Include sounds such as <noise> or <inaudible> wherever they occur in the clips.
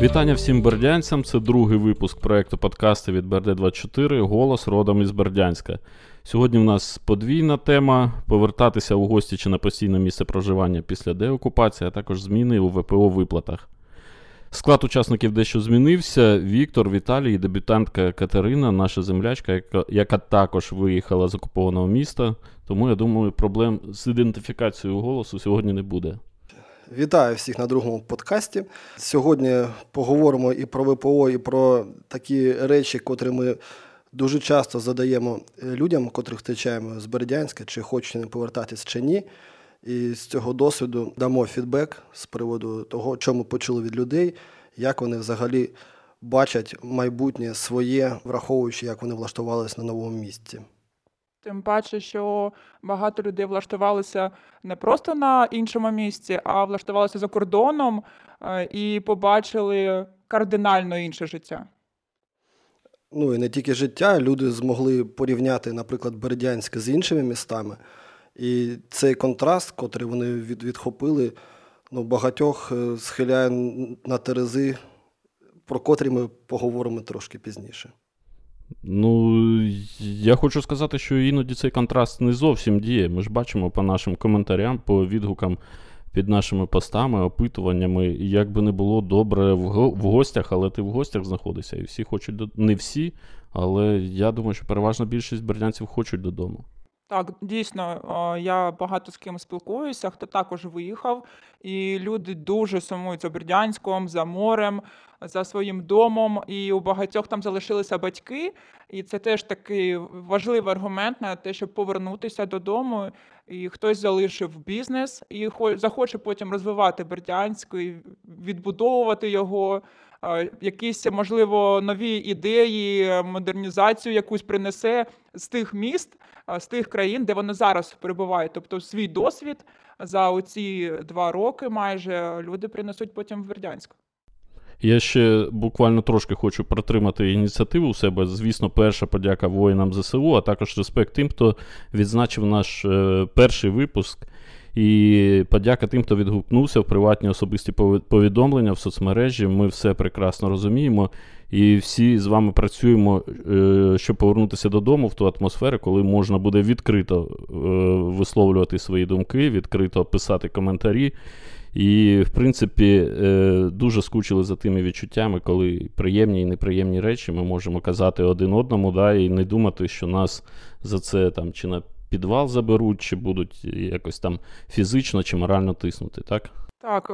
Вітання всім бердянцям. Це другий випуск проекту подкасту від БРД24 Голос родом із Бердянська. Сьогодні в нас подвійна тема: повертатися у гості чи на постійне місце проживання після деокупації, а також зміни у ВПО виплатах. Склад учасників дещо змінився. Віктор, Віталій і дебютантка Катерина, наша землячка, яка, яка також виїхала з окупованого міста. Тому я думаю, проблем з ідентифікацією голосу сьогодні не буде. Вітаю всіх на другому подкасті. Сьогодні поговоримо і про ВПО, і про такі речі, котрі ми дуже часто задаємо людям, котрих втрачаємо з Бердянська, чи хочуть вони повертатись чи ні. І з цього досвіду дамо фідбек з приводу того, що ми почули від людей, як вони взагалі бачать майбутнє своє, враховуючи, як вони влаштувалися на новому місці. Тим паче, що багато людей влаштувалися не просто на іншому місці, а влаштувалися за кордоном е, і побачили кардинально інше життя. Ну і не тільки життя, люди змогли порівняти, наприклад, Бердянськ з іншими містами. І цей контраст, котрий вони від, відхопили, ну, багатьох е, схиляє на терези, про котрі ми поговоримо трошки пізніше. Ну, я хочу сказати, що іноді цей контраст не зовсім діє. Ми ж бачимо по нашим коментарям, по відгукам під нашими постами, опитуваннями, як би не було добре в, гостях, але ти в гостях знаходишся. І всі хочуть не всі, але я думаю, що переважна більшість бердянців хочуть додому. Так, дійсно, я багато з ким спілкуюся, хто також виїхав, і люди дуже сумують за Бердянськом, за морем, за своїм домом. І у багатьох там залишилися батьки, і це теж такий важливий аргумент на те, щоб повернутися додому. І хтось залишив бізнес і захоче потім розвивати Бердянськ, і відбудовувати його. Якісь можливо нові ідеї, модернізацію якусь принесе з тих міст, з тих країн, де вони зараз перебувають. Тобто, свій досвід за оці два роки майже люди принесуть потім в Бердянськ. Я ще буквально трошки хочу протримати ініціативу у себе. Звісно, перша подяка воїнам ЗСУ, а також респект тим, хто відзначив наш е, перший випуск. І подяка тим, хто відгукнувся в приватні особисті повідомлення в соцмережі. Ми все прекрасно розуміємо. І всі з вами працюємо, е, щоб повернутися додому в ту атмосферу, коли можна буде відкрито е, висловлювати свої думки, відкрито писати коментарі. І, в принципі, е, дуже скучили за тими відчуттями, коли приємні і неприємні речі ми можемо казати один одному, да, і не думати, що нас за це там чи на підвал заберуть, чи будуть якось там фізично чи морально тиснути, так? Так,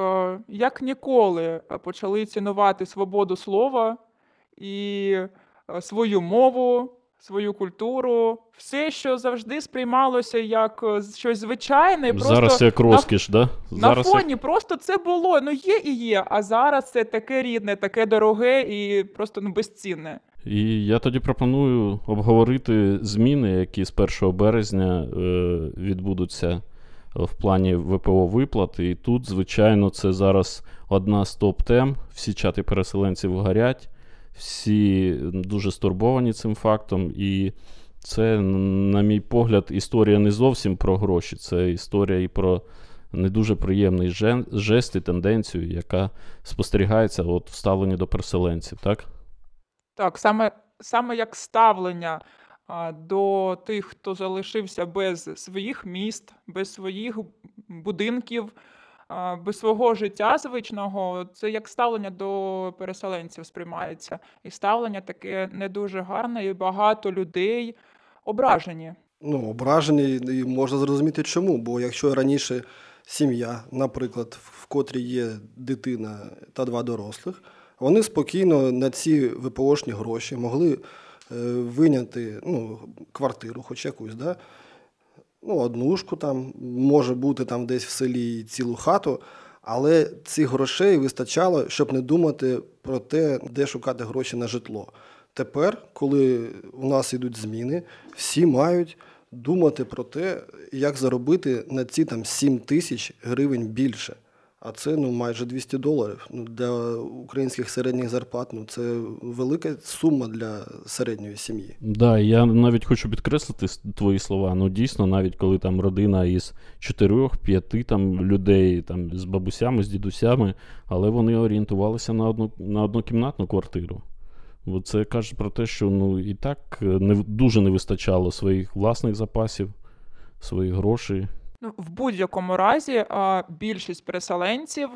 як ніколи почали цінувати свободу слова і свою мову свою культуру, все, що завжди сприймалося як е, щось звичайне. Просто Зараз як розкіш, на, да? Зараз на фоні як... просто це було. Ну є і є. А зараз це таке рідне, таке дороге і просто ну, безцінне. І я тоді пропоную обговорити зміни, які з 1 березня е, відбудуться в плані ВПО виплат. І тут, звичайно, це зараз одна з топ-тем. Всі чати переселенців горять всі дуже стурбовані цим фактом. І це, на мій погляд, історія не зовсім про гроші, це історія і про не дуже приємний жест і тенденцію, яка спостерігається от в ставленні до переселенців. Так, Так, саме, саме як ставлення. До тих, хто залишився без своїх міст, без своїх будинків, без свого життя звичного, це як ставлення до переселенців сприймається. І ставлення таке не дуже гарне, і багато людей ображені. Ну, ображені, і можна зрозуміти чому. Бо якщо раніше сім'я, наприклад, в котрій є дитина та два дорослих, вони спокійно на ці ВПОшні гроші могли е, виняти ну, квартиру, хоч якусь. да? ну, однушку там, може бути там десь в селі цілу хату, але цих грошей вистачало, щоб не думати про те, де шукати гроші на житло. Тепер, коли у нас йдуть зміни, всі мають думати про те, як заробити на ці там 7 тисяч гривень більше. А це ну, майже 200 доларів. Ну, для українських середніх зарплат ну, це велика сума для середньої сім'ї. Да, я навіть хочу підкреслити твої слова. Ну, дійсно, навіть коли там родина із 4-5 там людей там з бабусями, з дідусями, але вони орієнтувалися на одну на однокімнатну квартиру. Бо це каже про те, що ну і так не дуже не вистачало своїх власних запасів, своїх грошей. Ну, в будь-якому разі, більшість переселенців,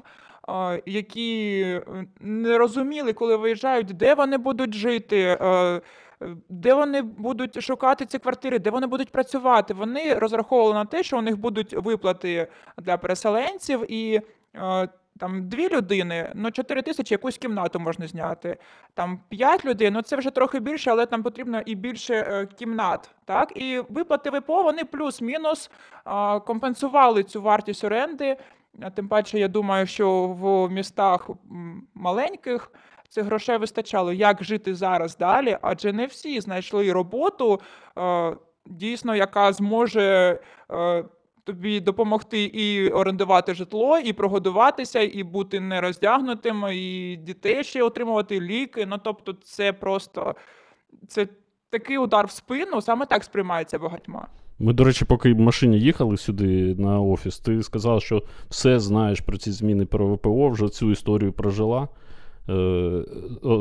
які е, не розуміли, коли виїжджають, де вони будуть жити, де вони будуть шукати ці квартири, де вони будуть працювати. Вони розраховували на те, що у них будуть виплати для переселенців і там дві людини, ну 4 тисячі якусь кімнату можна зняти. Там 5 людей, ну це вже трохи більше, але там потрібно і більше е, кімнат. Так, і виплати ВПО вони плюс-мінус е, компенсували цю вартість оренди. Тим паче, я думаю, що в містах маленьких цих грошей вистачало. Як жити зараз далі? Адже не всі знайшли роботу, е, дійсно, яка зможе. Е, тобі допомогти і орендувати житло, і прогодуватися, і бути нероздягнутим, і дітей ще отримувати ліки. Ну тобто, це просто це такий удар в спину, саме так сприймається багатьма. Ми, до речі, поки в машині їхали сюди на офіс, ти сказав, що все знаєш про ці зміни про ВПО, вже цю історію прожила. Е,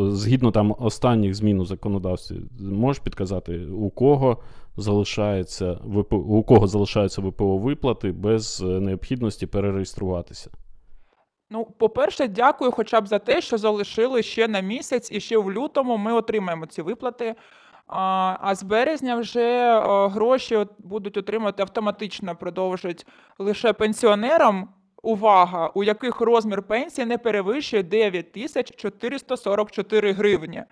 згідно там останніх змін у законодавстві, можеш підказати, у кого залишається у кого залишаються ВПО виплати без е, необхідності перереєструватися? Ну, по-перше, дякую хоча б за те, що залишили ще на місяць, і ще в лютому ми отримаємо ці виплати. А з березня вже гроші будуть отримати автоматично, продовжують лише пенсіонерам увага, у яких розмір пенсії не перевищує 9444 гривні.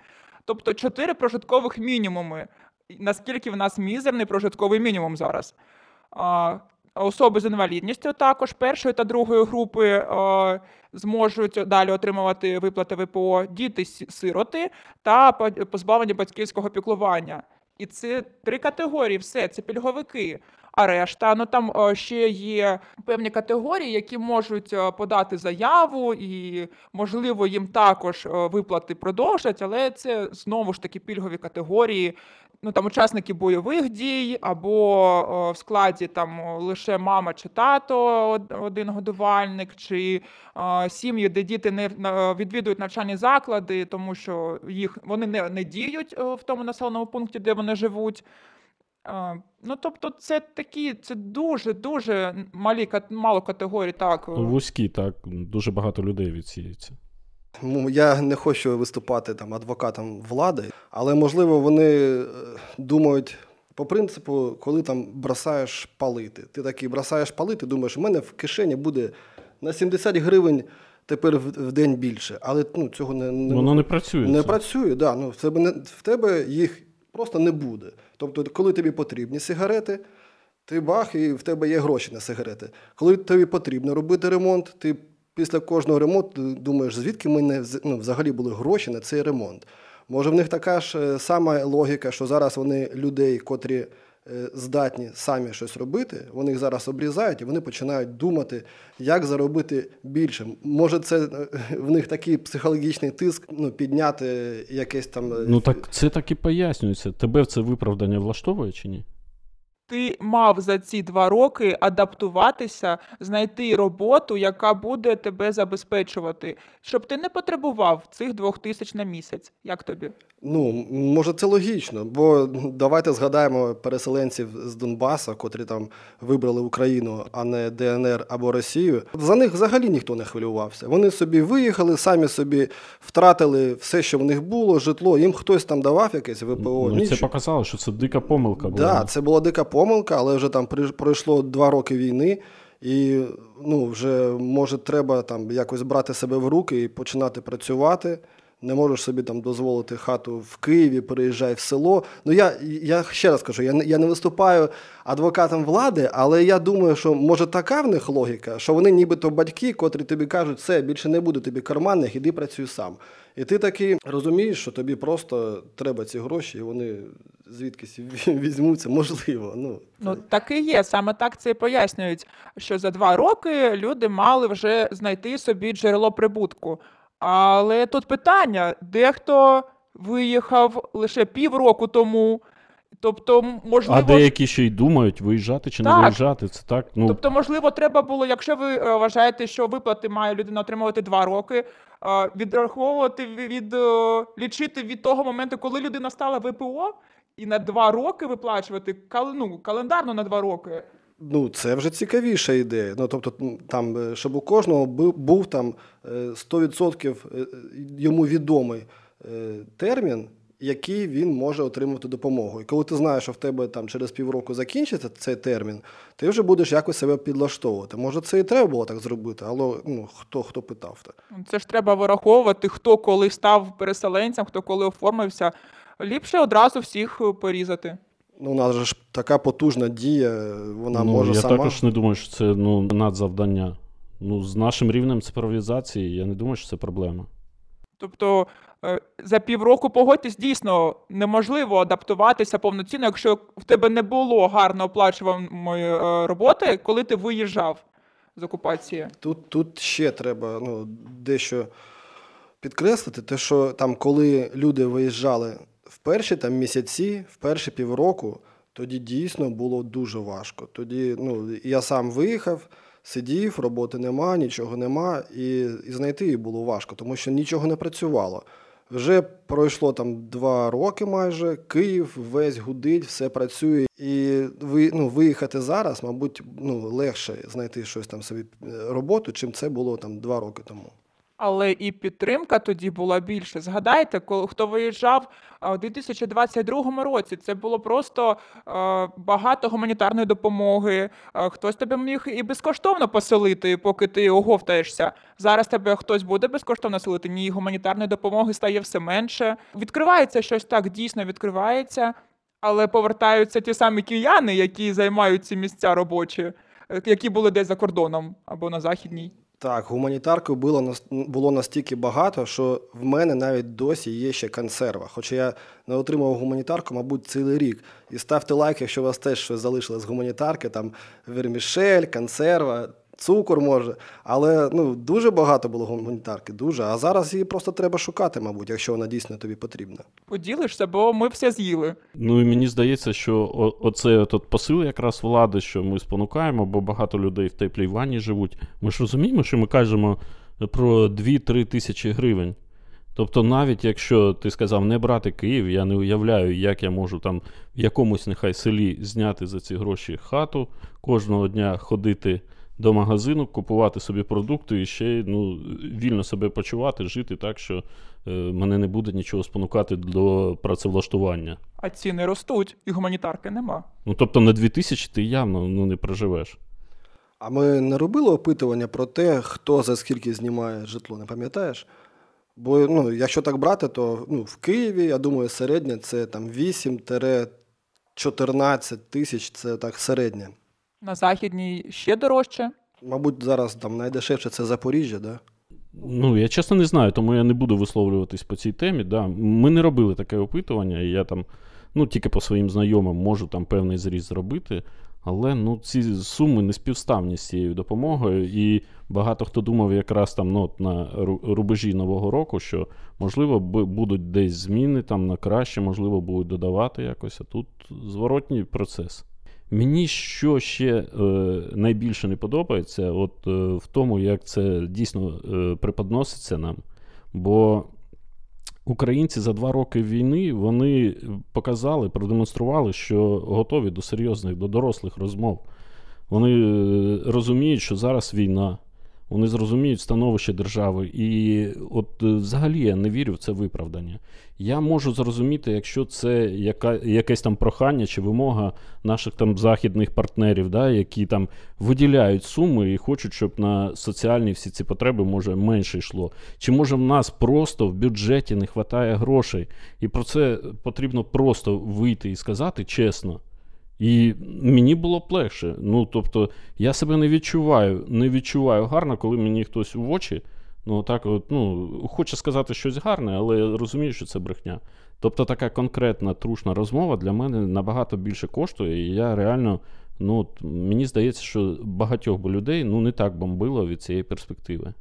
Тобто 4 прожиткових мінімуми. Наскільки в нас мізерний прожитковий мінімум зараз? Особи з інвалідністю також першої та другої групи зможуть далі отримувати виплати ВПО діти-сироти та позбавлені батьківського піклування. І це три категорії, все, це пільговики. А решта, ну там ще є певні категорії, які можуть подати заяву, і можливо їм також виплати продовжать, але це знову ж таки пільгові категорії. Ну там учасники бойових дій, або в складі там лише мама чи тато, один годувальник, чи сім'ї, де діти не відвідують навчальні заклади, тому що їх вони не, не діють в тому населеному пункті, де вони живуть. Ну, тобто, це такі, це дуже-дуже малі мало категорій, так. Ну, вузькі, так, дуже багато людей відсіються. Ну, я не хочу виступати там адвокатом влади, але можливо вони е, думають по принципу, коли там бросаєш палити. Ти такий бросаєш палити, думаєш, у мене в кишені буде на 70 гривень тепер в день більше. Але ну, цього не не, Воно не працює. Не це. працює, да. Ну, в тебе не в тебе їх просто не буде. Тобто, коли тобі потрібні сигарети, ти бах, і в тебе є гроші на сигарети. Коли тобі потрібно робити ремонт, ти після кожного ремонту думаєш, звідки ми не ну, взагалі були гроші на цей ремонт. Може, в них така ж е, сама логіка, що зараз вони людей, котрі здатні самі щось робити, вони їх зараз обрізають і вони починають думати, як заробити більше. Може, це е, в них такий психологічний тиск ну, підняти якесь там. Ну так це так і пояснюється. Тебе в це виправдання влаштовує чи ні? ти мав за ці два роки адаптуватися, знайти роботу, яка буде тебе забезпечувати, щоб ти не потребував цих двох тисяч на місяць. Як тобі? Ну, може, це логічно, бо давайте згадаємо переселенців з Донбаса, котрі там вибрали Україну, а не ДНР або Росію. За них взагалі ніхто не хвилювався. Вони собі виїхали, самі собі втратили все, що в них було, житло. Їм хтось там давав якесь ВПО. Ну, Це показало, що це дика помилка була. Так, да, це була дика помилка, але вже там пройшло два роки війни. І ну, вже може треба там якось брати себе в руки і починати працювати не можеш собі там дозволити хату в Києві, переїжджай в село. Ну я я ще раз кажу, я не я не виступаю адвокатом влади, але я думаю, що може така в них логіка, що вони нібито батьки, котрі тобі кажуть, все більше не буде тобі карманних, іди працюй сам. І ти таки розумієш, що тобі просто треба ці гроші, і вони звідкись візьмуться, можливо. Ну, Ну так і є. Саме так це і пояснюють, що за два роки люди мали вже знайти собі джерело прибутку. Але тут питання: дехто виїхав лише півроку тому. Тобто, можливо, а деякі ще й думають, виїжджати чи Так. не виїжджати. Це так. Ну Тобто, можливо, треба було, якщо ви е, вважаєте, що виплати має людина отримувати два роки, е, відраховувати від е, лічити від того моменту, коли людина стала ВПО, і на два роки виплачувати ну, календарно на два роки. Ну, це вже цікавіша ідея. Ну, тобто, там, е, щоб у кожного бу- був там е, 100% е, йому відомий е, термін, який він може отримати допомогу. І коли ти знаєш, що в тебе там через півроку закінчиться цей термін, ти вже будеш якось себе підлаштовувати. Може, це і треба було так зробити, але ну, хто, хто питав так. Це ж треба вираховувати, хто коли став переселенцем, хто коли оформився. Ліпше одразу всіх е, порізати. Ну, у нас же ж така потужна дія, вона ну, може я сама. також не думаю, що це ну, надзавдання. Ну, з нашим рівнем цифровізації, я не думаю, що це проблема. Тобто е, за півроку погодьтесь, дійсно неможливо адаптуватися повноцінно, якщо в тебе не було гарно оплачуваної е, роботи, коли ти виїжджав з окупації. Тут, тут ще треба ну, дещо підкреслити, те, що там, коли люди виїжджали в перші там, місяці, в перші півроку, тоді дійсно було дуже важко. Тоді ну, я сам виїхав, сидів, роботи нема, нічого нема, і, і знайти її було важко, тому що нічого не працювало. Вже пройшло там два роки майже, Київ весь гудить, все працює. І ви, ну, виїхати зараз, мабуть, ну, легше знайти щось там собі е, роботу, чим це було там два роки тому. Але і підтримка тоді була більше. Згадайте, коли хто виїжджав у 2022 році, це було просто багато гуманітарної допомоги. Хтось тебе міг і безкоштовно поселити, поки ти оговтаєшся. Зараз тебе хтось буде безкоштовно селити. Ні, гуманітарної допомоги стає все менше. Відкривається щось так, дійсно відкривається, але повертаються ті самі кияни, які займають ці місця робочі, е, які були десь за кордоном або на західній. Так, гуманітарки було було настільки багато, що в мене навіть досі є ще консерва. Хоча я не отримав гуманітарку, мабуть, цілий рік. І ставте лайк, якщо у вас теж щось залишилось з гуманітарки, там вермішель, консерва, цукор може. Але ну, дуже багато було гуманітарки, дуже. А зараз її просто треба шукати, мабуть, якщо вона дійсно тобі потрібна. Поділишся, бо ми все з'їли. Ну і мені здається, що о- оце от посил якраз влади, що ми спонукаємо, бо багато людей в теплій ванні живуть. Ми ж розуміємо, що ми кажемо про 2-3 тисячі гривень. Тобто, навіть якщо ти сказав не брати Київ, я не уявляю, як я можу там в якомусь нехай селі зняти за ці гроші хату, кожного дня ходити до магазину, купувати собі продукти і ще ну, вільно себе почувати, жити так, що е, мене не буде нічого спонукати до працевлаштування. А ціни ростуть, і гуманітарки нема. Ну, тобто на 2000 ти явно ну, не проживеш. А ми не робили опитування про те, хто за скільки знімає житло, не пам'ятаєш? Бо ну, якщо так брати, то ну, в Києві, я думаю, середнє це там 8-14 тисяч, це так середнє. На західній ще дорожче. Мабуть, зараз там найдешевше це Запоріжжя, да? Ну, я чесно не знаю, тому я не буду висловлюватись по цій темі. Да. Ми не робили таке опитування, і я там, ну, тільки по своїм знайомим можу там певний зріз зробити. Але ну, ці суми не співставні з цією допомогою. І багато хто думав якраз там ну, на рубежі Нового року, що можливо бу- будуть десь зміни там на краще, можливо, будуть додавати якось. А тут зворотній процес. Мені що ще е, найбільше не подобається, от е, в тому, як це дійсно е, преподноситься нам. Бо українці за два роки війни вони показали, продемонстрували, що готові до серйозних, до дорослих розмов. Вони е, розуміють, що зараз війна. Вони зрозуміють становище держави. І от е, взагалі я не вірю в це виправдання. Я можу зрозуміти, якщо це яка, якесь там прохання чи вимога наших там західних партнерів, да, які там виділяють суми і хочуть, щоб на соціальні всі ці потреби може менше йшло. Чи може в нас просто в бюджеті не вистачає грошей, і про це потрібно просто вийти і сказати чесно. І мені було б легше. Ну, тобто, я себе не відчуваю, не відчуваю гарно, коли мені хтось в очі. Ну, так от, ну, хоче сказати щось гарне, але я розумію, що це брехня. Тобто така конкретна трушна розмова для мене набагато більше коштує, і я реально, ну, мені здається, що багатьох людей ну, не так бомбило від цієї перспективи.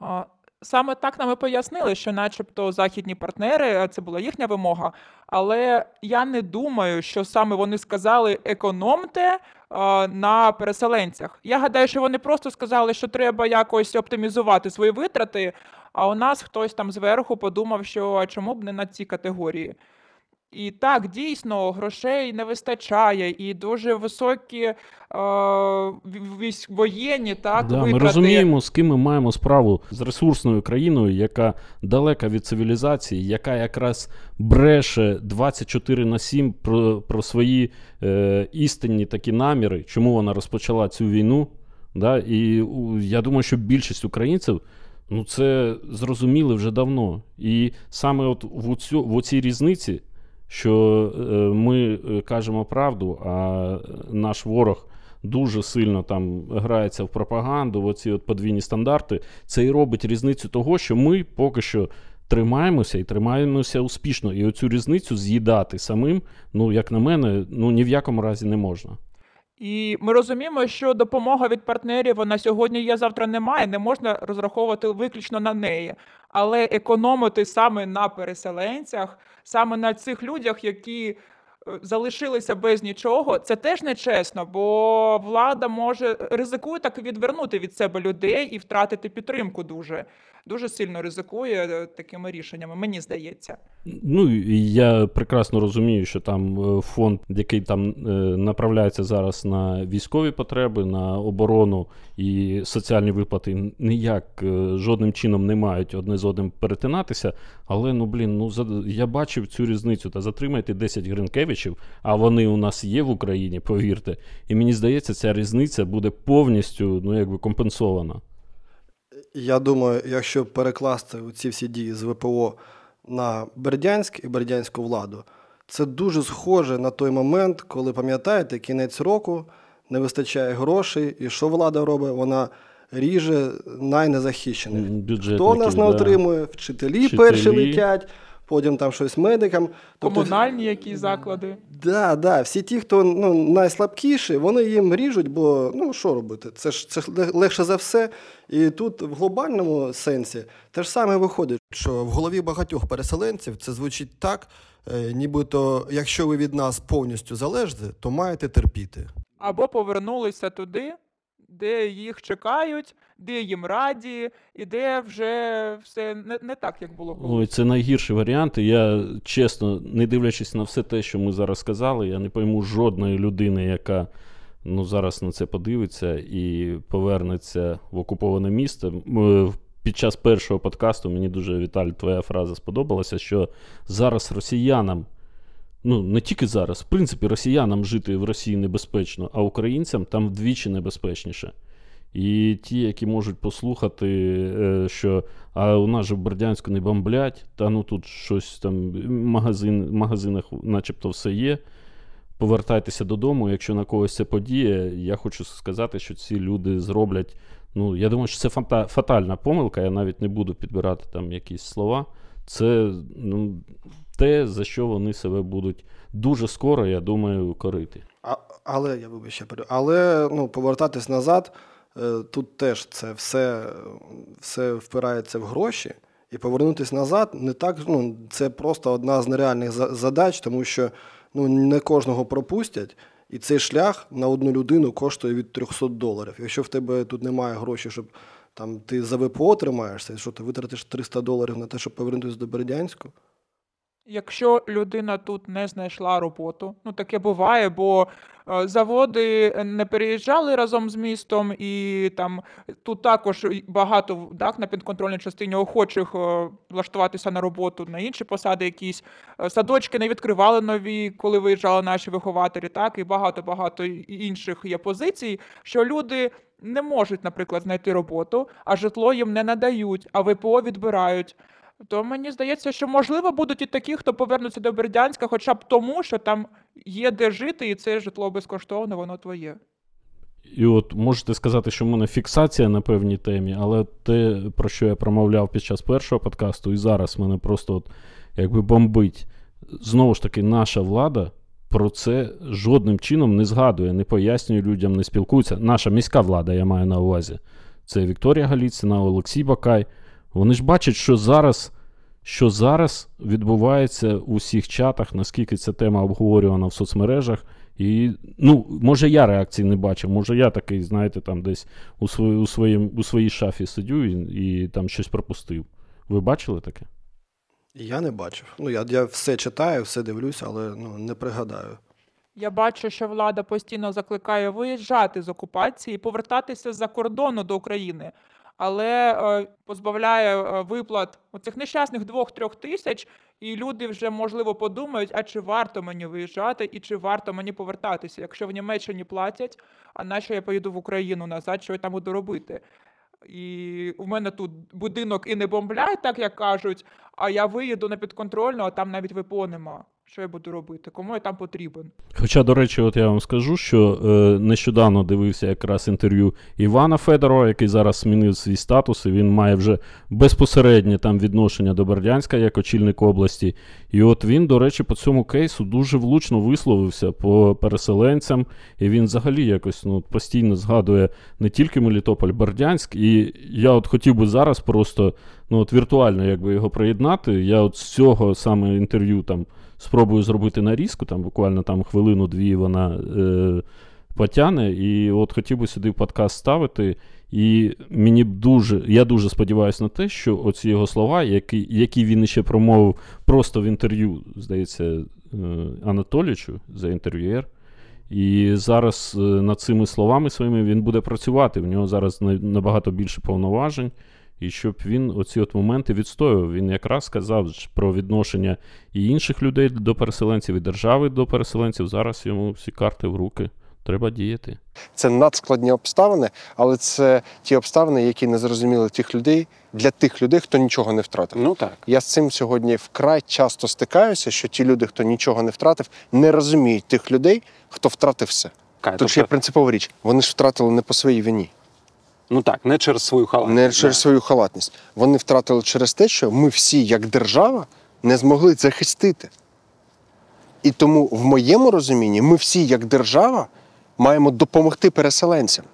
А, Саме так нам і пояснили, що, начебто, західні партнери, е, це була їхня вимога. Але я не думаю, що саме вони сказали економте на переселенцях. Я гадаю, що вони просто сказали, що треба якось оптимізувати свої витрати. А у нас хтось там зверху подумав, що а чому б не на ці категорії. І так, дійсно, грошей не вистачає, і дуже високі е, воєнні так, Да, ми розуміємо, з ким ми маємо справу з ресурсною країною, яка далека від цивілізації, яка якраз бреше 24 на 7 про, про свої е, істинні такі наміри, чому вона розпочала цю війну. Да? І у, я думаю, що більшість українців ну, це зрозуміли вже давно. І саме от в, цю, в цій різниці, що е, ми е, кажемо правду, а наш ворог дуже сильно там грається в пропаганду, в оці от подвійні стандарти, це і робить різницю того, що ми поки що тримаємося і тримаємося успішно. І оцю різницю з'їдати самим, ну, як на мене, ну ні в якому разі не можна. І ми розуміємо, що допомога від партнерів вона сьогодні є, завтра немає. Не можна розраховувати виключно на неї. Але економити саме на переселенцях, саме на цих людях, які е, залишилися без нічого, це теж нечесно, бо влада може ризикує так відвернути від себе людей і втратити підтримку дуже. Дуже сильно ризикує е, такими рішеннями, мені здається. Ну я прекрасно розумію, що там е, фонд, який там е, направляється зараз на військові потреби, на оборону і соціальні виплати, ніяк жодним чином не мають одне з одним перетинатися. Але ну блін, ну за я бачив цю різницю. Та затримайте 10 гринкевичів, а вони у нас є в Україні, повірте. І мені здається, ця різниця буде повністю ну якби компенсована. Я думаю, якщо перекласти ці всі дії з ВПО на Бердянськ і бердянську владу, це дуже схоже на той момент, коли пам'ятаєте, кінець року не вистачає грошей, і що влада робить? Вона ріже найнезахищених. Хто нас не отримує? Вчителі, Вчителі. перші летять, потім там щось медикам. Тобто, Комунальні які заклади. Да, да, всі ті, хто ну, найслабкіші, вони їм ріжуть, бо ну що робити? Це ж це ж легше за все. І тут в глобальному сенсі те ж саме виходить, що в голові багатьох переселенців це звучить так, е, нібито якщо ви від нас повністю залежите, то маєте терпіти. або повернулися туди, де їх чекають, де їм раді, і де вже все не, не так, як було колись. Ой, це найгірші варіанти. Я чесно, не дивлячись на все те, що ми зараз сказали, я не пойму жодної людини, яка ну, зараз на це подивиться і повернеться в окуповане місто. М, Під час першого подкасту мені дуже Віталь, твоя фраза сподобалася, що зараз росіянам, ну не тільки зараз, в принципі, росіянам жити в Росії небезпечно, а українцям там вдвічі небезпечніше. І ті, які можуть послухати, е, що а у нас же в Бердянську не бомблять, та ну тут щось там магазин, в магазинах начебто все є. Повертайтеся додому. Якщо на когось це подіє, я хочу сказати, що ці люди зроблять. Ну, я думаю, що це фата- фатальна помилка. Я навіть не буду підбирати там якісь слова. Це ну, те, за що вони себе будуть дуже скоро, я думаю, корити. А, але я вибач, я пере- але ну, повертатись назад, е, тут теж це все, все впирається в гроші. І повернутися назад не так, ну, це просто одна з нереальних задач, тому що ну, не кожного пропустять, і цей шлях на одну людину коштує від 300 доларів. Якщо в тебе тут немає грошей, щоб там, ти за ВПО тримаєшся, що ти витратиш 300 доларів на те, щоб повернутися до Бердянську, Якщо людина тут не знайшла роботу, ну таке буває, бо е, заводи не переїжджали разом з містом, і там тут також багато так, на підконтрольній частині охочих е, влаштуватися на роботу на інші посади якісь. Е, Садочки не відкривали нові, коли виїжджали наші вихователі, так, і багато-багато інших є позицій, що люди не можуть, наприклад, знайти роботу, а житло їм не надають, а ВПО відбирають. То мені здається, що можливо будуть і такі, хто повернуться до Бердянська, хоча б тому, що там є де жити, і це житло безкоштовне, воно твоє. І от можете сказати, що в мене фіксація на певній темі, але те, про що я промовляв під час першого подкасту, і зараз мене просто от, якби бомбить. Знову ж таки, наша влада про це жодним чином не згадує, не пояснює людям, не спілкується. Наша міська влада, я маю на увазі. Це Вікторія Галіцина, Олексій Бакай. Вони ж бачать, що зараз, що зараз відбувається у всіх чатах, наскільки ця тема обговорювана в соцмережах. І, ну, може, я реакції не бачив, може, я такий, знаєте, там десь у, свої, у, своїм, у своїй шафі сидю і, і там щось пропустив. Ви бачили таке? Я не бачив. Ну, я, я все читаю, все дивлюся, але ну, не пригадаю. Я бачу, що влада постійно закликає виїжджати з окупації і повертатися з-за кордону до України, але е, позбавляє е, виплат оцих нещасних двох-трьох тисяч, і люди вже можливо подумають, а чи варто мені виїжджати і чи варто мені повертатися, якщо в Німеччині платять, а нащо я поїду в Україну назад, що я там буду робити? І у мене тут будинок і не бомблять, так як кажуть, а я виїду на підконтрольну, а там навіть ВПО нема. Що я буду робити? Кому я там потрібен? Хоча, до речі, от я вам скажу, що е, нещодавно дивився якраз інтерв'ю Івана Федорова, який зараз змінив свій статус, і він має вже безпосереднє там відношення до Бердянська як очільник області. І от він, до речі, по цьому кейсу дуже влучно висловився по переселенцям, і він взагалі якось ну, постійно згадує не тільки Мелітополь, Бердянськ. І я от хотів би зараз просто ну, от віртуально якби його приєднати. Я от з цього саме інтерв'ю там спробую зробити нарізку, там буквально там хвилину-дві вона е, потяне. І от хотів би сюди подкаст ставити. І мені дуже, я дуже сподіваюся на те, що оці його слова, які, які він ще промовив просто в інтерв'ю, здається, е, Анатолічу за інтерв'юєр. І зараз е, над цими словами своїми він буде працювати. В нього зараз набагато більше повноважень. І щоб він оці от моменти відстоював. Він якраз сказав про відношення і інших людей до переселенців, і держави до переселенців. Зараз йому всі карти в руки. Треба діяти. Це надскладні обставини, але це ті обставини, які не зрозуміли тих людей для тих людей, хто нічого не втратив. Ну так. Я з цим сьогодні вкрай часто стикаюся, що ті люди, хто нічого не втратив, не розуміють тих людей, хто втратив все. Тут ж є принципова річ. Вони ж втратили не по своїй вині, Ну так, не через свою халатність. не через свою халатність. Вони втратили через те, що ми всі, як держава, не змогли захистити. І тому, в моєму розумінні, ми всі, як держава, маємо допомогти переселенцям.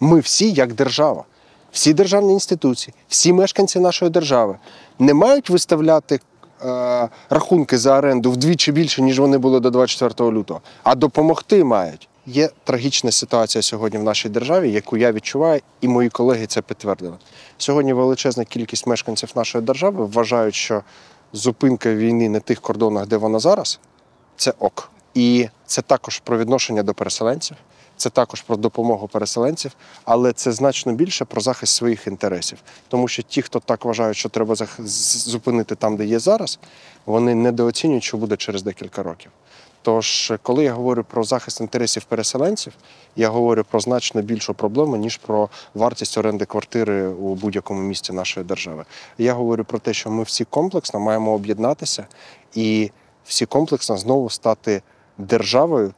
Ми всі, як держава, всі державні інституції, всі мешканці нашої держави не мають виставляти е, рахунки за оренду вдвічі більше, ніж вони були до 24 лютого, а допомогти мають. Є трагічна ситуація сьогодні в нашій державі, яку я відчуваю, і мої колеги це підтвердили. Сьогодні величезна кількість мешканців нашої держави вважають, що зупинка війни на тих кордонах, де вона зараз, це ок. І це також про відношення до переселенців, це також про допомогу переселенців, але це значно більше про захист своїх інтересів. Тому що ті, хто так вважають, що треба зупинити там, де є зараз, вони недооцінюють, що буде через декілька років. Тож, коли я говорю про захист інтересів переселенців, я говорю про значно більшу проблему, ніж про вартість оренди квартири у будь-якому місті нашої держави. Я говорю про те, що ми всі комплексно маємо об'єднатися і всі комплексно знову стати державою,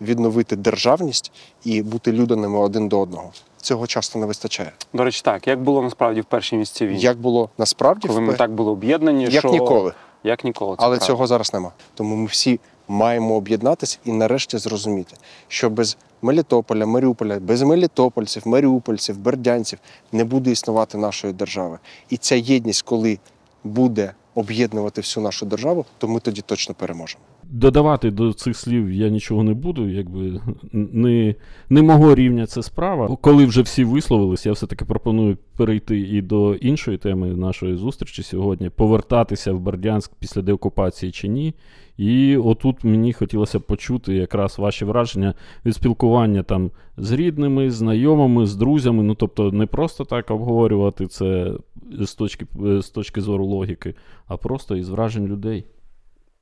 відновити державність і бути людяними один до одного. Цього часто не вистачає. До речі, так, як було насправді в першій місці війни? Як було насправді, Коли ми так були об'єднані, як що... ніколи. Як ніколи. це Але правда. цього зараз нема. Тому ми всі маємо об'єднатися і нарешті зрозуміти, що без Мелітополя, Маріуполя, без мелітопольців, маріупольців, бердянців не буде існувати нашої держави. І ця єдність, коли буде об'єднувати всю нашу державу, то ми тоді точно переможемо. Додавати до цих слів я нічого не буду, якби не, не мого рівня це справа. Коли вже всі висловились, я все-таки пропоную перейти і до іншої теми нашої зустрічі сьогодні: повертатися в Бердянськ після деокупації чи ні. І отут мені хотілося почути якраз ваші враження від спілкування там з рідними, знайомими, з друзями. Ну тобто не просто так обговорювати це з точки, з точки зору логіки, а просто із вражень людей.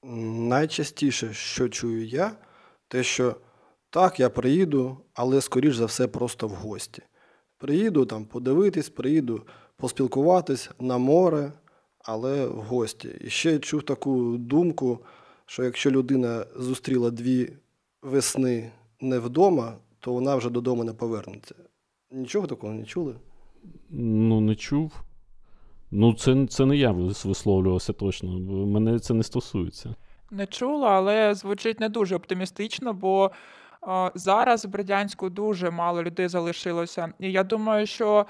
Найчастіше, що чую я, те, що так, я приїду, але скоріш за все просто в гості. Приїду там подивитись, приїду поспілкуватись на море, але в гості. І ще чув таку думку, що якщо людина зустріла дві весни не вдома, то вона вже додому не повернеться. Нічого такого не чули? Ну, не чув. Ну, це, це не я висловлювався точно, мене це не стосується. Не чула, але звучить не дуже оптимістично, бо зараз в Бердянську дуже мало людей залишилося. І я думаю, що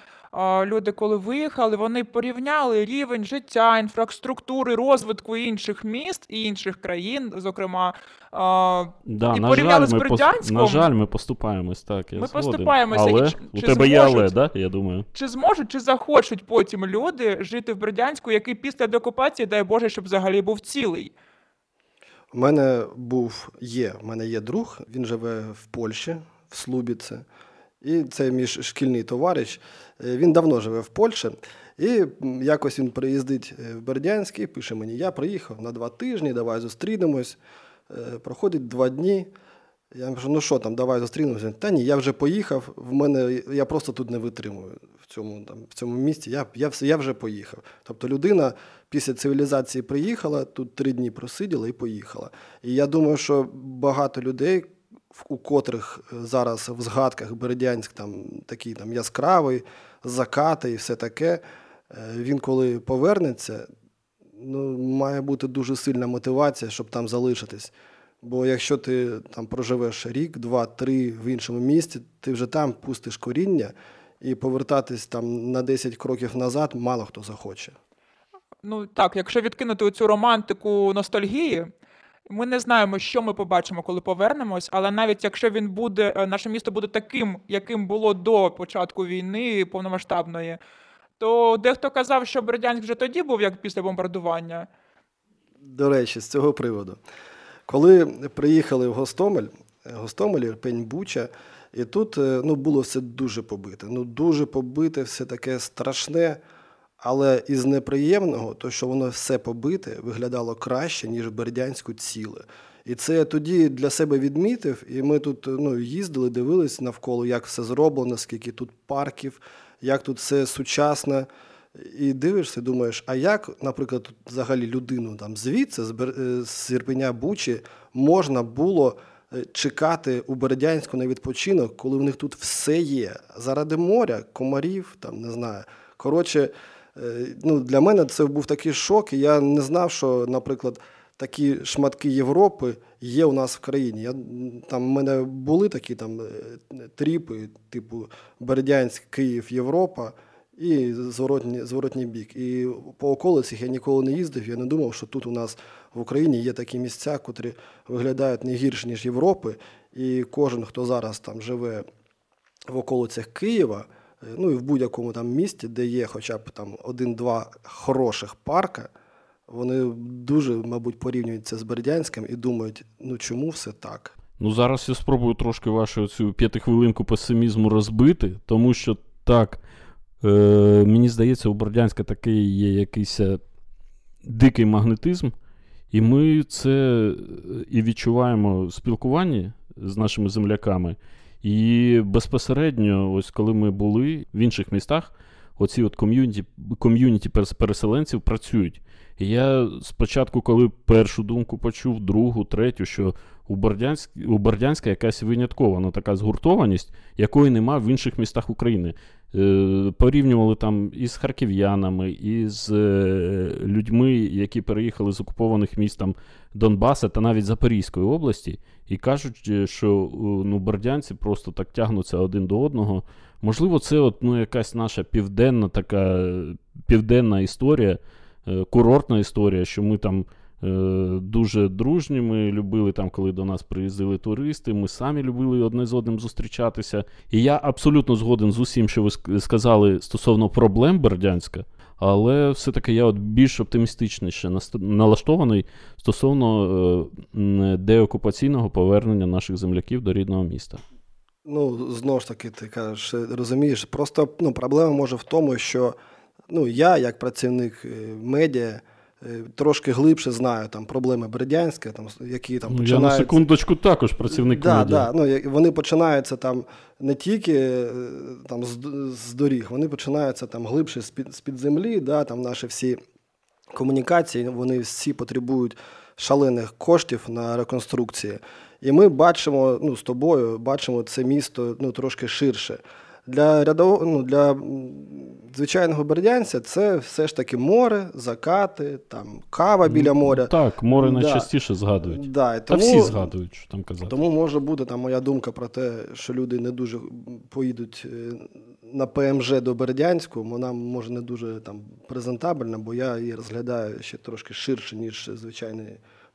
люди, коли виїхали, вони порівняли рівень життя, інфраструктури, розвитку інших міст і інших країн, зокрема. Да, І на, порівняли жаль, з ми Бердянськом. на жаль, ми поступаємось, так. Я Ми згоден. поступаємося, і чи- у чи тебе є але, да? Я думаю. Чи зможуть, чи захочуть потім люди жити в Бердянську, який після деокупації, дай Боже, щоб взагалі був цілий? У мене був є, У мене є друг, він живе в Польщі, в Слубіце. І це мій шкільний товариш. Е, Він давно живе в Польщі. І якось він приїздить е, в Бердянськ і пише мені: я приїхав на два тижні, давай зустрінемось. Е, Проходить два дні. Я кажу, ну що там, давай зустрінемося. Та ні, я вже поїхав, в мене я просто тут не витримую в цьому, там, в цьому місті. Я, я, я вже поїхав. Тобто людина після цивілізації приїхала, тут три дні просиділа і поїхала. І я думаю, що багато людей, у котрих е, зараз в згадках Бердянськ там такий там яскравий, закати і все таке, е, він коли повернеться, ну, має бути дуже сильна мотивація, щоб там залишитись. Бо якщо ти там проживеш рік, два, три в іншому місті, ти вже там пустиш коріння, і повертатись там на 10 кроків назад мало хто захоче. Ну так, якщо відкинути цю романтику ностальгії, ми не знаємо, що ми побачимо, коли повернемось, але навіть якщо він буде, е, наше місто буде таким, яким було до початку війни повномасштабної, то дехто казав, що Бердянськ вже тоді був як після бомбардування. До речі, з цього приводу. Коли приїхали в Гостомель, е, Гостомель, Ірпень, Буча, і тут е, ну, було все дуже побите. Ну, дуже побите, все таке страшне. Але із неприємного, то що воно все побите, виглядало краще, ніж Бердянську ціле. І це я тоді для себе відмітив, і ми тут ну, їздили, дивились навколо, як все зроблено, скільки тут парків, як тут все сучасне. І дивишся, думаєш, а як, наприклад, взагалі людину там звідси, з, е, Ірпеня Бучі, можна було е, чекати у Бердянську на відпочинок, коли в них тут все є. Заради моря, комарів, там не знаю. Коротше, е, ну, для мене це був такий шок, і я не знав, що, наприклад, такі шматки Європи є у нас в країні. Я, там, в мене були такі там тріпи, типу Бердянськ, Київ, Європа і зворотній, зворотній бік. І по околицях я ніколи не їздив, я не думав, що тут у нас в Україні є такі місця, котрі виглядають не гірше, ніж Європи. І кожен, хто зараз там живе в околицях Києва, е, ну і в будь-якому там місті, де є хоча б там один-два хороших парка, вони дуже, мабуть, порівнюють це з Бердянським і думають, ну чому все так? Ну, зараз я спробую трошки вашу цю п'ятихвилинку песимізму розбити, тому що так, е, мені здається, у Бердянська такий є якийсь е, дикий магнетизм, і ми це е, і відчуваємо в спілкуванні з нашими земляками. І безпосередньо, ось коли ми були в інших містах, оці от ком'юніті, ком'юніті переселенців працюють. І я спочатку, коли першу думку почув, другу, третю, що у Бердянськ, у Бердянська якась виняткова ну, така згуртованість, якої нема в інших містах України. Е, порівнювали там із харків'янами, із е, людьми, які переїхали з окупованих міст там, Донбаса та навіть Запорізької області, і кажуть, е, що ну, бердянці просто так тягнуться один до одного. Можливо, це от, ну, якась наша південна така південна історія, курортна історія, що ми там дуже дружні. Ми любили там, коли до нас приїздили туристи. Ми самі любили одне з одним зустрічатися. І я абсолютно згоден з усім, що ви сказали стосовно проблем Бердянська. Але все-таки я от більш оптимістичніше налаштований стосовно е, деокупаційного повернення наших земляків до рідного міста. Ну, знову ж таки, ти кажеш, розумієш, просто ну, проблема може в тому, що ну, я, як працівник е, медіа, Е, трошки глибше знаю там проблеми Бердянська, там які там починаються... Я на секундочку також працівник да, медіа. Да, ну, Вони починаються там не тільки е, там, з, з доріг, вони починаються там глибше з-під, з-під землі. Да, там Наші всі комунікації, вони всі потребують шалених коштів на реконструкції. І ми бачимо ну, з тобою, бачимо це місто ну, трошки ширше. Для рядов... ну, для звичайного бердянця це все ж таки море, закати, там кава біля моря. Так, море найчастіше згадують. Да, і тому, Та всі згадують, що там казати. Тому може бути там моя думка про те, що люди не дуже поїдуть е, на ПМЖ до Бердянську, вона може не дуже там презентабельна, бо я її розглядаю ще трошки ширше, ніж звичайний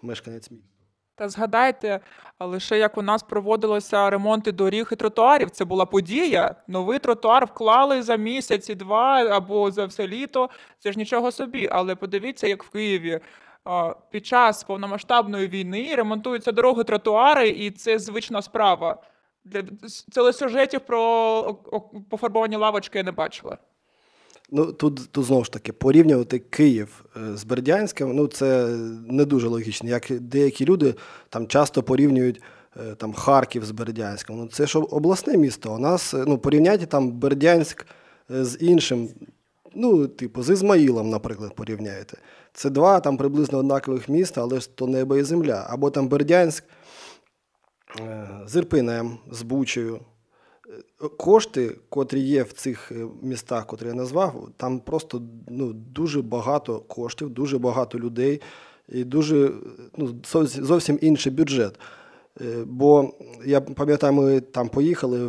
мешканець міста. Та згадайте лише як у нас проводилися ремонти доріг і тротуарів. Це була подія. Новий тротуар вклали за місяць і два або за все літо. Це ж нічого собі. Але подивіться, як в Києві під час повномасштабної війни ремонтуються дороги, тротуари, і це звична справа. Для телесюжетів про пофарбовані лавочки я не бачила. Ну тут тут знову ж таки порівнювати Київ е, з Бердянським, ну це не дуже логічно. Як деякі люди там часто порівнюють е, там Харків з Бердянськом. Ну це ж обласне місто. У нас е, ну порівняйте там Бердянськ з іншим, ну, типу, з Ізмаїлом, наприклад, порівняєте. Це два там приблизно однакових міста, але ж то небо і земля. Або там Бердянськ з Ірпинем, з Бучею. Кошти, котрі є в цих е, містах, котрі я назвав, там просто ну, дуже багато коштів, дуже багато людей і дуже ну, зовсім інший бюджет. Е, бо я пам'ятаю, ми там поїхали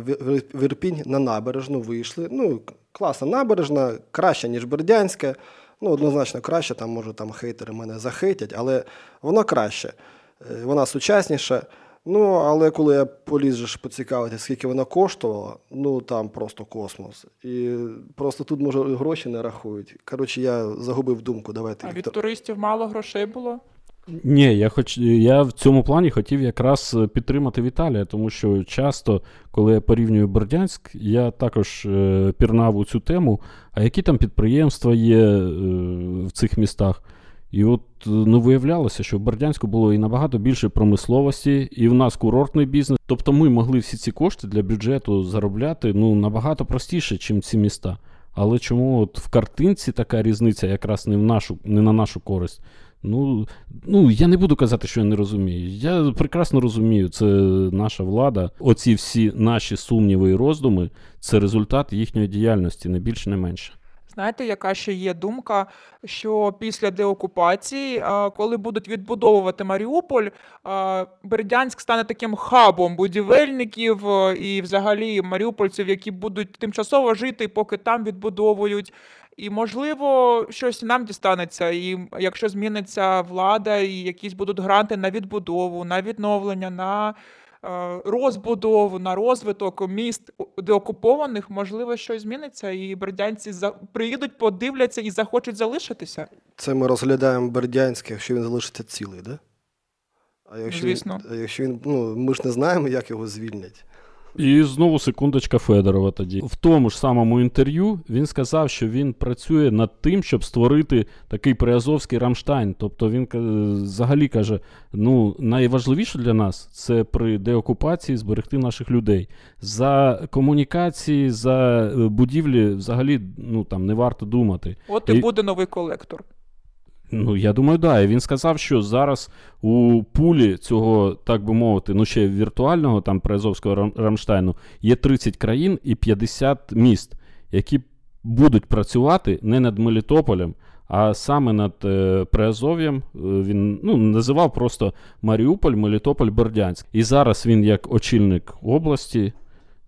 в Ірпінь на набережну, вийшли. Ну, класна набережна, краща, ніж Бердянська. Ну, однозначно краще, там, може, там хейтери мене захейтять, але вона краще, вона сучасніша. Ну, але коли я поліз поцікавити, скільки вона коштувала, ну там просто космос. І просто тут, може, гроші не рахують. Коротше, я загубив думку. Давайте. А від туристів мало грошей було? Ні, я хоч я в цьому плані хотів якраз підтримати Віталія, тому що часто, коли я порівнюю Бердянськ, я також е, пірнав у цю тему. А які там підприємства є е, в цих містах? І от ну, виявлялося, що в Бердянську було і набагато більше промисловості, і в нас курортний бізнес. Тобто ми могли всі ці кошти для бюджету заробляти ну, набагато простіше, ніж ці міста. Але чому от в картинці така різниця якраз не в нашу, не на нашу користь? Ну, ну я не буду казати, що я не розумію. Я прекрасно розумію, це наша влада. Оці всі наші сумніви і роздуми це результат їхньої діяльності, не більше, не менше. Знаєте, яка ще є думка, що після деокупації, коли будуть відбудовувати Маріуполь, Бердянськ стане таким хабом будівельників і, взагалі, маріупольців, які будуть тимчасово жити, поки там відбудовують. І, можливо, щось нам дістанеться. І якщо зміниться влада, і якісь будуть гранти на відбудову, на відновлення, на Е, розбудову, на розвиток міст деокупованих, можливо, щось зміниться, і бердянці приїдуть, подивляться і захочуть залишитися. Це ми розглядаємо Бердянське, якщо він залишиться цілий, да? А якщо Звісно. Він, а якщо він, ну ми ж не знаємо, як його звільнять. І знову секундочка Федорова тоді. В тому ж самому інтерв'ю він сказав, що він працює над тим, щоб створити такий приазовський Рамштайн. Тобто він взагалі каже: ну, найважливіше для нас це при деокупації зберегти наших людей. За комунікації, за е, будівлі взагалі ну, там не варто думати. От і, і буде новий колектор. Ну, я думаю, да. І він сказав, що зараз у пулі цього, так би мовити, ну ще віртуального там Приазовського Рамштайну є 30 країн і 50 міст, які будуть працювати не над Мелітополем, а саме над е, Приазов'ям. Е, він ну, називав просто Маріуполь, Мелітополь, Бердянськ. І зараз він, як очільник області,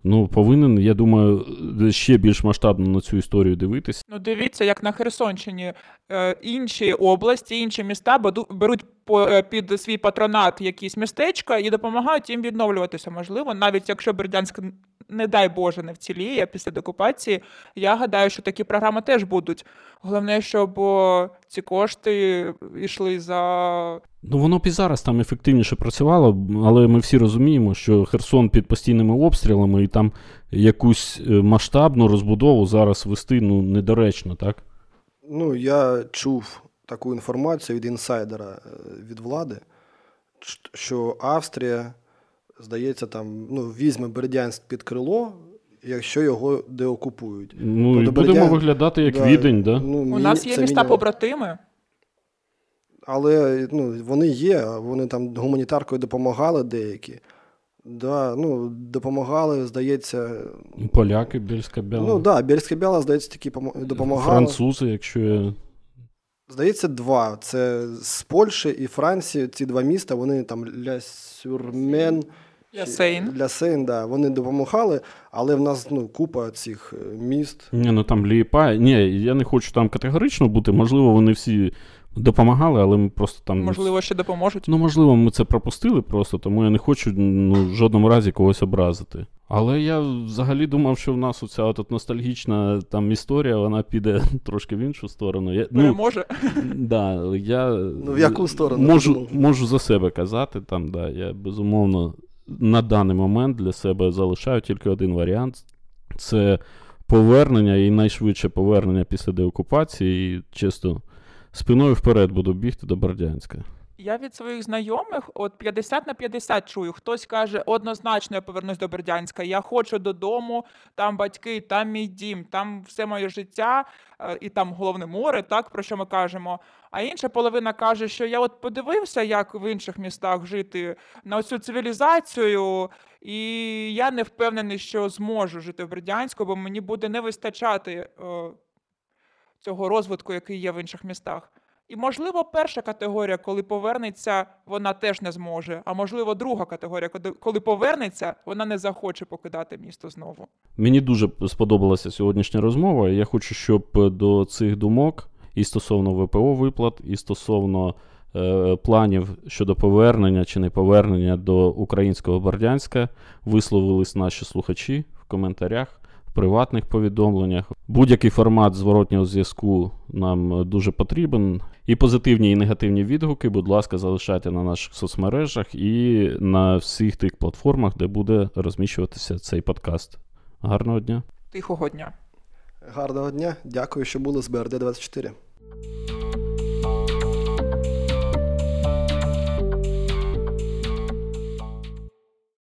Ну, повинен, я думаю, ще більш масштабно на цю історію дивитися. Ну, дивіться, як на Херсонщині е, інші області, інші міста беруть під свій патронат якісь містечка і допомагають їм відновлюватися. Можливо, навіть якщо Бердянськ, не дай Боже, не вціліє після деокупації, я гадаю, що такі програми теж будуть. Головне, щоб ці кошти йшли за Ну, воно б і зараз там ефективніше працювало, але ми всі розуміємо, що Херсон під постійними обстрілами і там якусь е, масштабну розбудову зараз вести ну, недоречно, так? Ну, я чув таку інформацію від інсайдера е, від влади, що Австрія, здається, там ну, візьме Бердянськ під крило, якщо його деокупують. Ну, і Тобто будемо Бердян- виглядати як Да, відень, да? Ну, у нас є міста побратими. Але ну, вони є, вони там гуманітаркою допомагали деякі. Да, ну, допомагали, здається. Поляки, Бельська Біла, Ну так, да, Бєльська Біла, здається, такі допомагали. французи, якщо я... Здається, два. Це з Польщі і Франції. Ці два міста, вони там Ля Сюрмен. Для Сейн. Для Сейн, да, вони допомагали, але в нас ну, купа цих е, міст. Ні, ну там Ліпа. Ні, я не хочу там категорично бути. Можливо, вони всі допомагали, але ми просто там. Можливо, ще допоможуть. Ну, можливо, ми це пропустили просто, тому я не хочу ну, в жодному разі когось образити. Але я взагалі думав, що в нас оця от ностальгічна там історія, вона піде <laughs> трошки в іншу сторону. Я, ну, Переможе. <laughs> да, я Ну, в яку сторону? можу, можу за себе казати. Там, да, я безумовно на даний момент для себе залишаю тільки один варіант: це повернення і найшвидше повернення після деокупації. І чисто спиною вперед буду бігти до Бердянська. Я від своїх знайомих от 50 на 50 чую. Хтось каже, однозначно я повернусь до Бердянська. Я хочу додому, там батьки, там мій дім, там все моє життя, е, і там головне море, так про що ми кажемо. А інша половина каже, що я от подивився, як в інших містах жити на цю цивілізацію, і я не впевнений, що зможу жити в Бердянську, бо мені буде не вистачати е, цього розвитку, який є в інших містах. І, можливо, перша категорія, коли повернеться, вона теж не зможе. А можливо, друга категорія, коли- повернеться, вона не захоче покидати місто знову. Мені дуже сподобалася сьогоднішня розмова. Я хочу, щоб до цих думок і стосовно ВПО виплат, і стосовно е, планів щодо повернення чи не повернення до українського Бердянська висловились наші слухачі в коментарях, приватних повідомленнях. Будь-який формат зворотнього зв'язку нам дуже потрібен. І позитивні, і негативні відгуки, будь ласка, залишайте на наших соцмережах і на всіх тих платформах, де буде розміщуватися цей подкаст. Гарного дня! Тихого дня. Гарного дня. Дякую, що були з БРД 24.